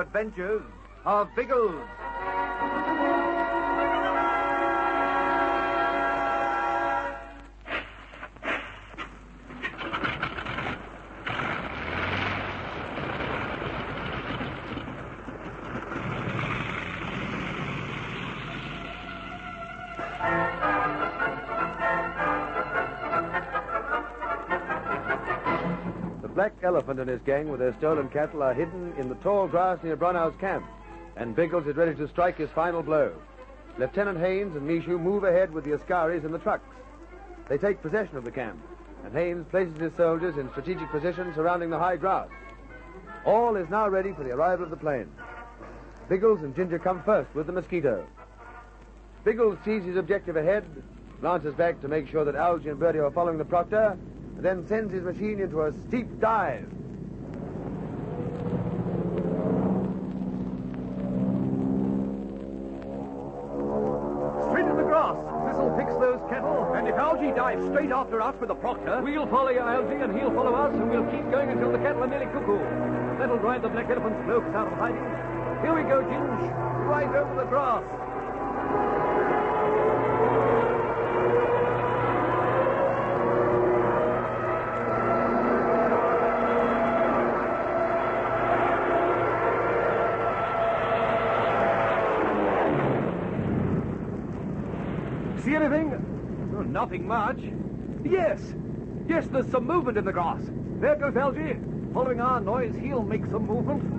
adventures of Biggles. Black Elephant and his gang with their stolen cattle are hidden in the tall grass near Brunau's camp, and Biggles is ready to strike his final blow. Lieutenant Haynes and Michu move ahead with the Askaris and the trucks. They take possession of the camp, and Haynes places his soldiers in strategic position surrounding the high grass. All is now ready for the arrival of the plane. Biggles and Ginger come first with the Mosquito. Biggles sees his objective ahead, glances back to make sure that Algy and Bertie are following the Proctor, and then sends his machine into a steep dive. Straight in the grass. This'll fix those cattle. And if Algy dives straight after us with the proctor... We'll follow Algy, and he'll follow us, and we'll keep going until the cattle are nearly cuckoo. That'll drive the black elephant's blokes out of hiding. Here we go, Ginge. Right over the grass. Nothing much. Yes. Yes, there's some movement in the grass. There goes Algy. Following our noise, he'll make some movement.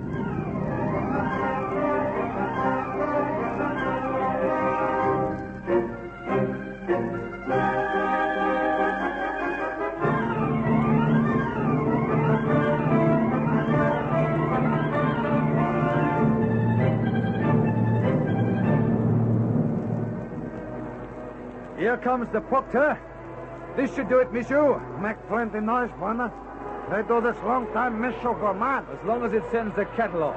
Comes the proctor. This should do it, Michu. Make plenty noise, Bonner. They do this long time, Michu go mad. As long as it sends the cattle off.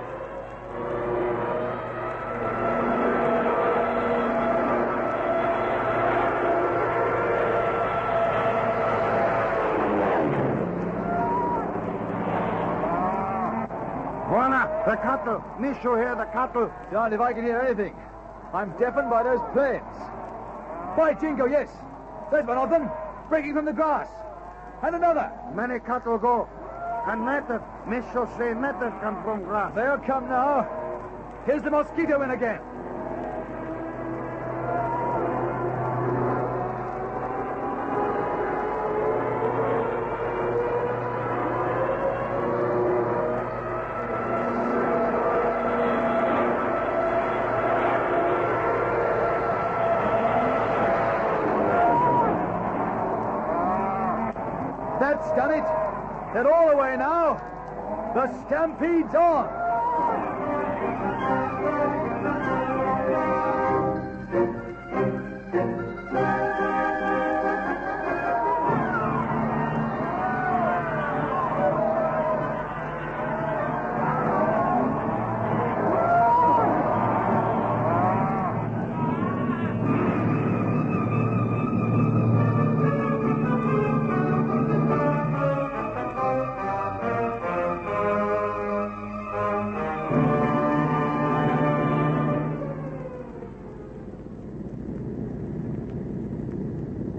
Bonner, the cattle. Michu here, the cattle. Darned if I can hear anything. I'm deafened by those planes. By Jingo, yes. There's one of them, breaking from the grass. And another. Many cattle go. And native. Michu say native come from grass. They'll come now. Here's the mosquito in again. Done it. They're all away now. The stampede's on.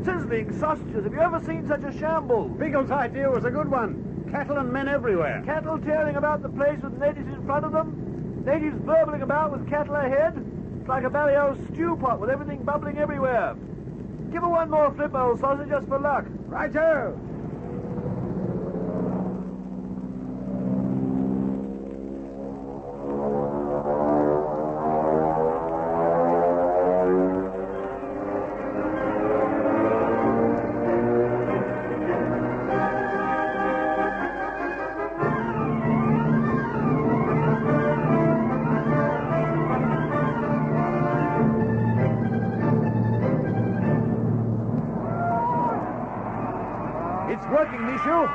Sizzling sausages. Have you ever seen such a shambles? Biggles' idea was a good one. Cattle and men everywhere. Cattle tearing about the place with natives in front of them. Natives burbling about with cattle ahead. It's like a bally old stew pot with everything bubbling everywhere. Give her one more flip, old sausage, just for luck. Righto. It's working, Michu.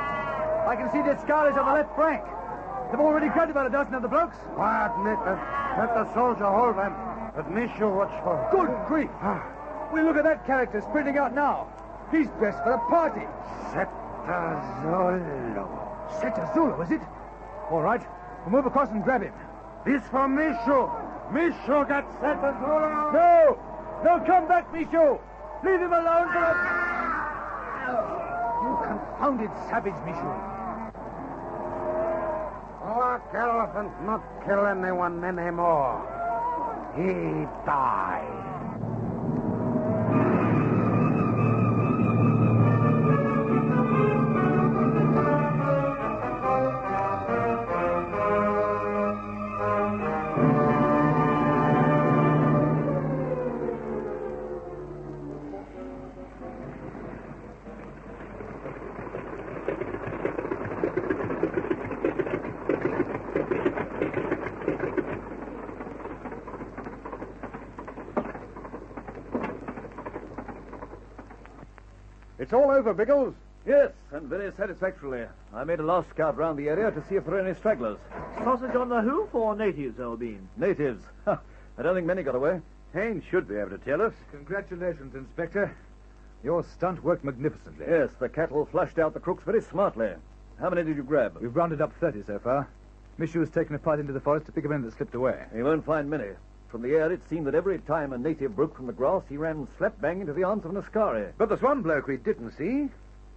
I can see the scholars on the left flank. They've already grabbed about a dozen of the blokes. Quiet, native. Let the soldier hold them. But Michu, watch for. Good grief. Ah. We look at that character sprinting out now. He's dressed for a party. Seta Zulu, is it? All right. We'll move across and grab him. This for Michu. Michu got Zulu. No! No, come back, Michu. Leave him alone for a... Ah! Confounded savage, Michu. Black oh, Elephant not kill anyone anymore. He died. It's all over, Biggles. Yes, and very satisfactorily. I made a last scout round the area to see if there are any stragglers. Sausage on the hoof or natives, bean? Natives. I don't think many got away. Haynes should be able to tell us. Congratulations, Inspector. Your stunt worked magnificently. Yes, the cattle flushed out the crooks very smartly. How many did you grab? We've rounded up 30 so far. Michu has taken a part into the forest to pick up any that slipped away. You won't find many. From the air, it seemed that every time a native broke from the grass, he ran slap bang into the arms of an Askari. But there's one bloke we didn't see.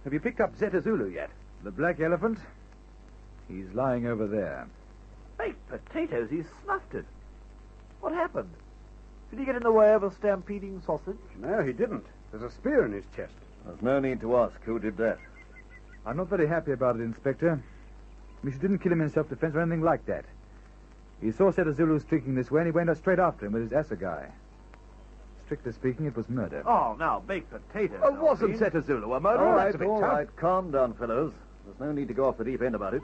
Have you picked up Zeta Zulu yet? The black elephant? He's lying over there. Baked potatoes, he's snuffed it. What happened? Did he get in the way of a stampeding sausage? No, he didn't. There's a spear in his chest. There's no need to ask who did that. I'm not very happy about it, Inspector. Michu didn't kill him in self-defense or anything like that. He saw Seta Zulu streaking this way, and he went straight after him with his assegai. Strictly speaking, it was murder. Oh, now, baked potatoes. Oh, wasn't bean. Zeta Zulu a murderer? all right, That's a bit all tough. right. Calm down, fellows. There's no need to go off the deep end about it.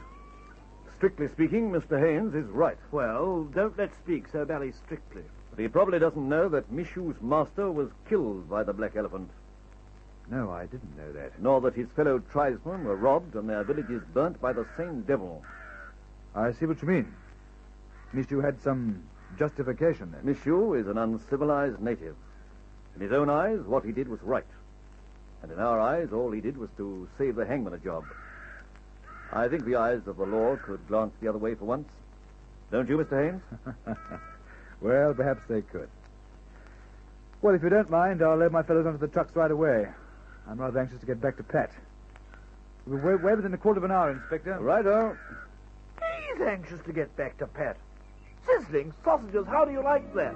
Strictly speaking, Mr. Haynes is right. Well, don't let's speak so very strictly. But he probably doesn't know that Michu's master was killed by the Black Elephant, No, I didn't know that. nor that his fellow tribesmen were robbed and their villages burnt by the same devil. I see what you mean. Michu had some justification then. Michu is an uncivilized native. In his own eyes, what he did was right. And in our eyes, all he did was to save the hangman a job. I think the eyes of the law could glance the other way for once. Don't you, Mr. Haynes? well, perhaps they could. Well, if you don't mind, I'll load my fellows onto the trucks right away. I'm rather anxious to get back to Pat. We're way, way within a quarter of an hour, Inspector. Righto. He's anxious to get back to Pat. Sizzling sausages, how do you like that?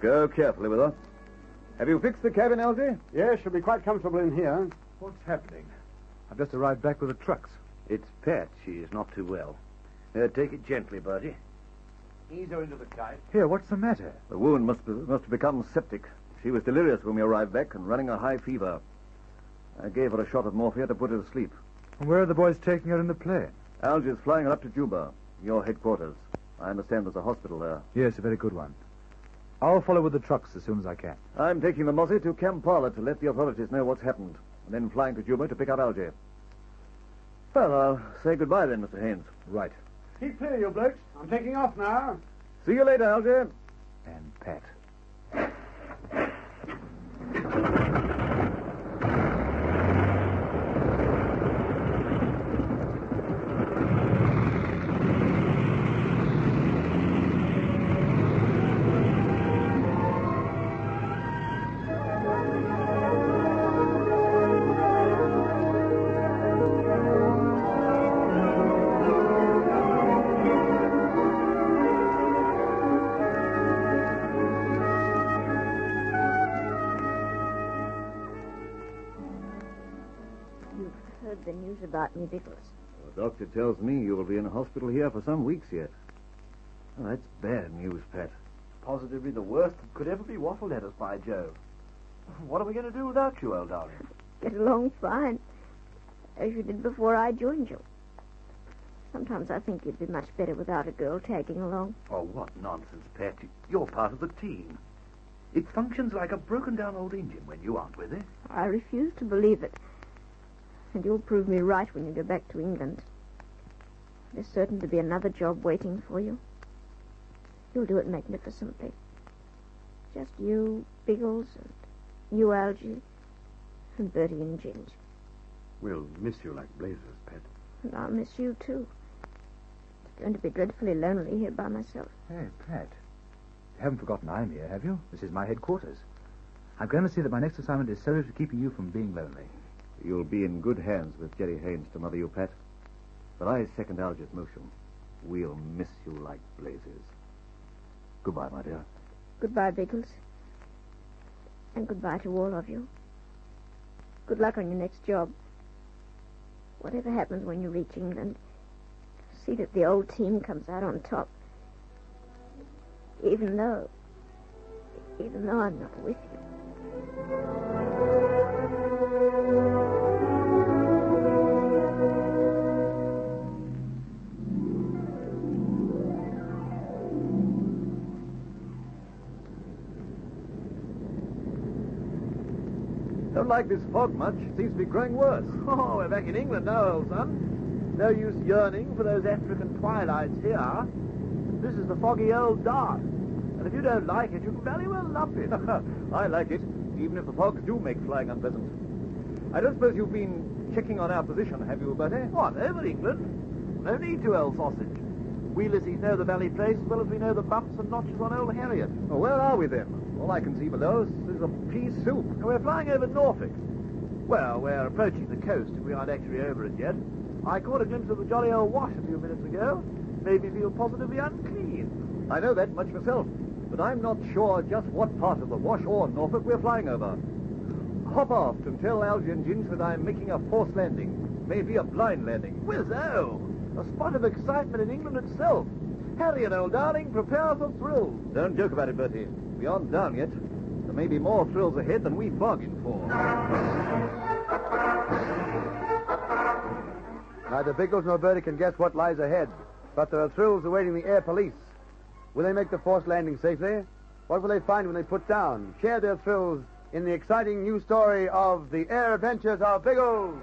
Go carefully with her. Have you fixed the cabin, Elsie? Yes, she'll be quite comfortable in here. What's happening? I've just arrived back with the trucks. It's Pat. She's not too well. Uh, take it gently, Bertie. Ease her into the kite. Here, what's the matter? The wound must, be, must have become septic. She was delirious when we arrived back and running a high fever. I gave her a shot of morphia to put her to sleep. And where are the boys taking her in the plane? Algy's flying her up to Juba, your headquarters. I understand there's a hospital there. Yes, a very good one. I'll follow with the trucks as soon as I can. I'm taking the Mozzie to Kampala to let the authorities know what's happened, and then flying to Juba to pick up Algy. Well, I'll say goodbye then, Mr. Haynes. Right. Keep clear, you blokes. I'm taking off now. See you later, Algy. And Pat. The news about me, Biggles. The doctor tells me you will be in a hospital here for some weeks yet. Oh, that's bad news, Pat. Positively the worst that could ever be waffled at us by Joe. What are we going to do without you, old darling? Get along fine, as you did before I joined you. Sometimes I think you'd be much better without a girl tagging along. Oh, what nonsense, Pat. You're part of the team. It functions like a broken down old engine when you aren't with it. I refuse to believe it. And you'll prove me right when you go back to England. There's certain to be another job waiting for you. You'll do it magnificently. Just you, Biggles, and you, Algy, and Bertie and Ginge. We'll miss you like blazes, Pet. And I'll miss you, too. It's going to be dreadfully lonely here by myself. Hey, Pat. You haven't forgotten I'm here, have you? This is my headquarters. I'm going to see that my next assignment is solely to keeping you from being lonely. You'll be in good hands with Jerry Haynes to mother you, Pat. But I second Algy's motion. We'll miss you like blazes. Goodbye, my dear. Goodbye, Biggles. And goodbye to all of you. Good luck on your next job. Whatever happens when you reach England, see that the old team comes out on top. Even though, even though I'm not with you. Don't like this fog much. Seems to be growing worse. Oh, we're back in England now, old son. No use yearning for those African twilights here. This is the foggy old dark. And if you don't like it, you can very well lump it. I like it, even if the fogs do make flying unpleasant. I don't suppose you've been checking on our position, have you, Bertie? Oh, what, over England? No need to, old sausage. We Lissies know the valley place as well as we know the bumps and notches on old Harriet. Well, where are we then? All I can see below us is a pea soup. And we're flying over Norfolk. Well, we're approaching the coast if we aren't actually over it yet. I caught a glimpse of the jolly old wash a few minutes ago. Made me feel positively unclean. I know that much myself, but I'm not sure just what part of the Wash or Norfolk we're flying over. Hop aft and tell Algy and Ginge that I'm making a forced landing. Maybe a blind landing. Whizzo! A spot of excitement in England itself. Harriet, old darling, prepare for thrills. Don't joke about it, Bertie. We aren't down yet. There may be more thrills ahead than we bargained for. Neither Biggles nor Bertie can guess what lies ahead, but there are thrills awaiting the air police. Will they make the forced landing safely? What will they find when they put down? Share their thrills in the exciting new story of the air adventures of Biggles.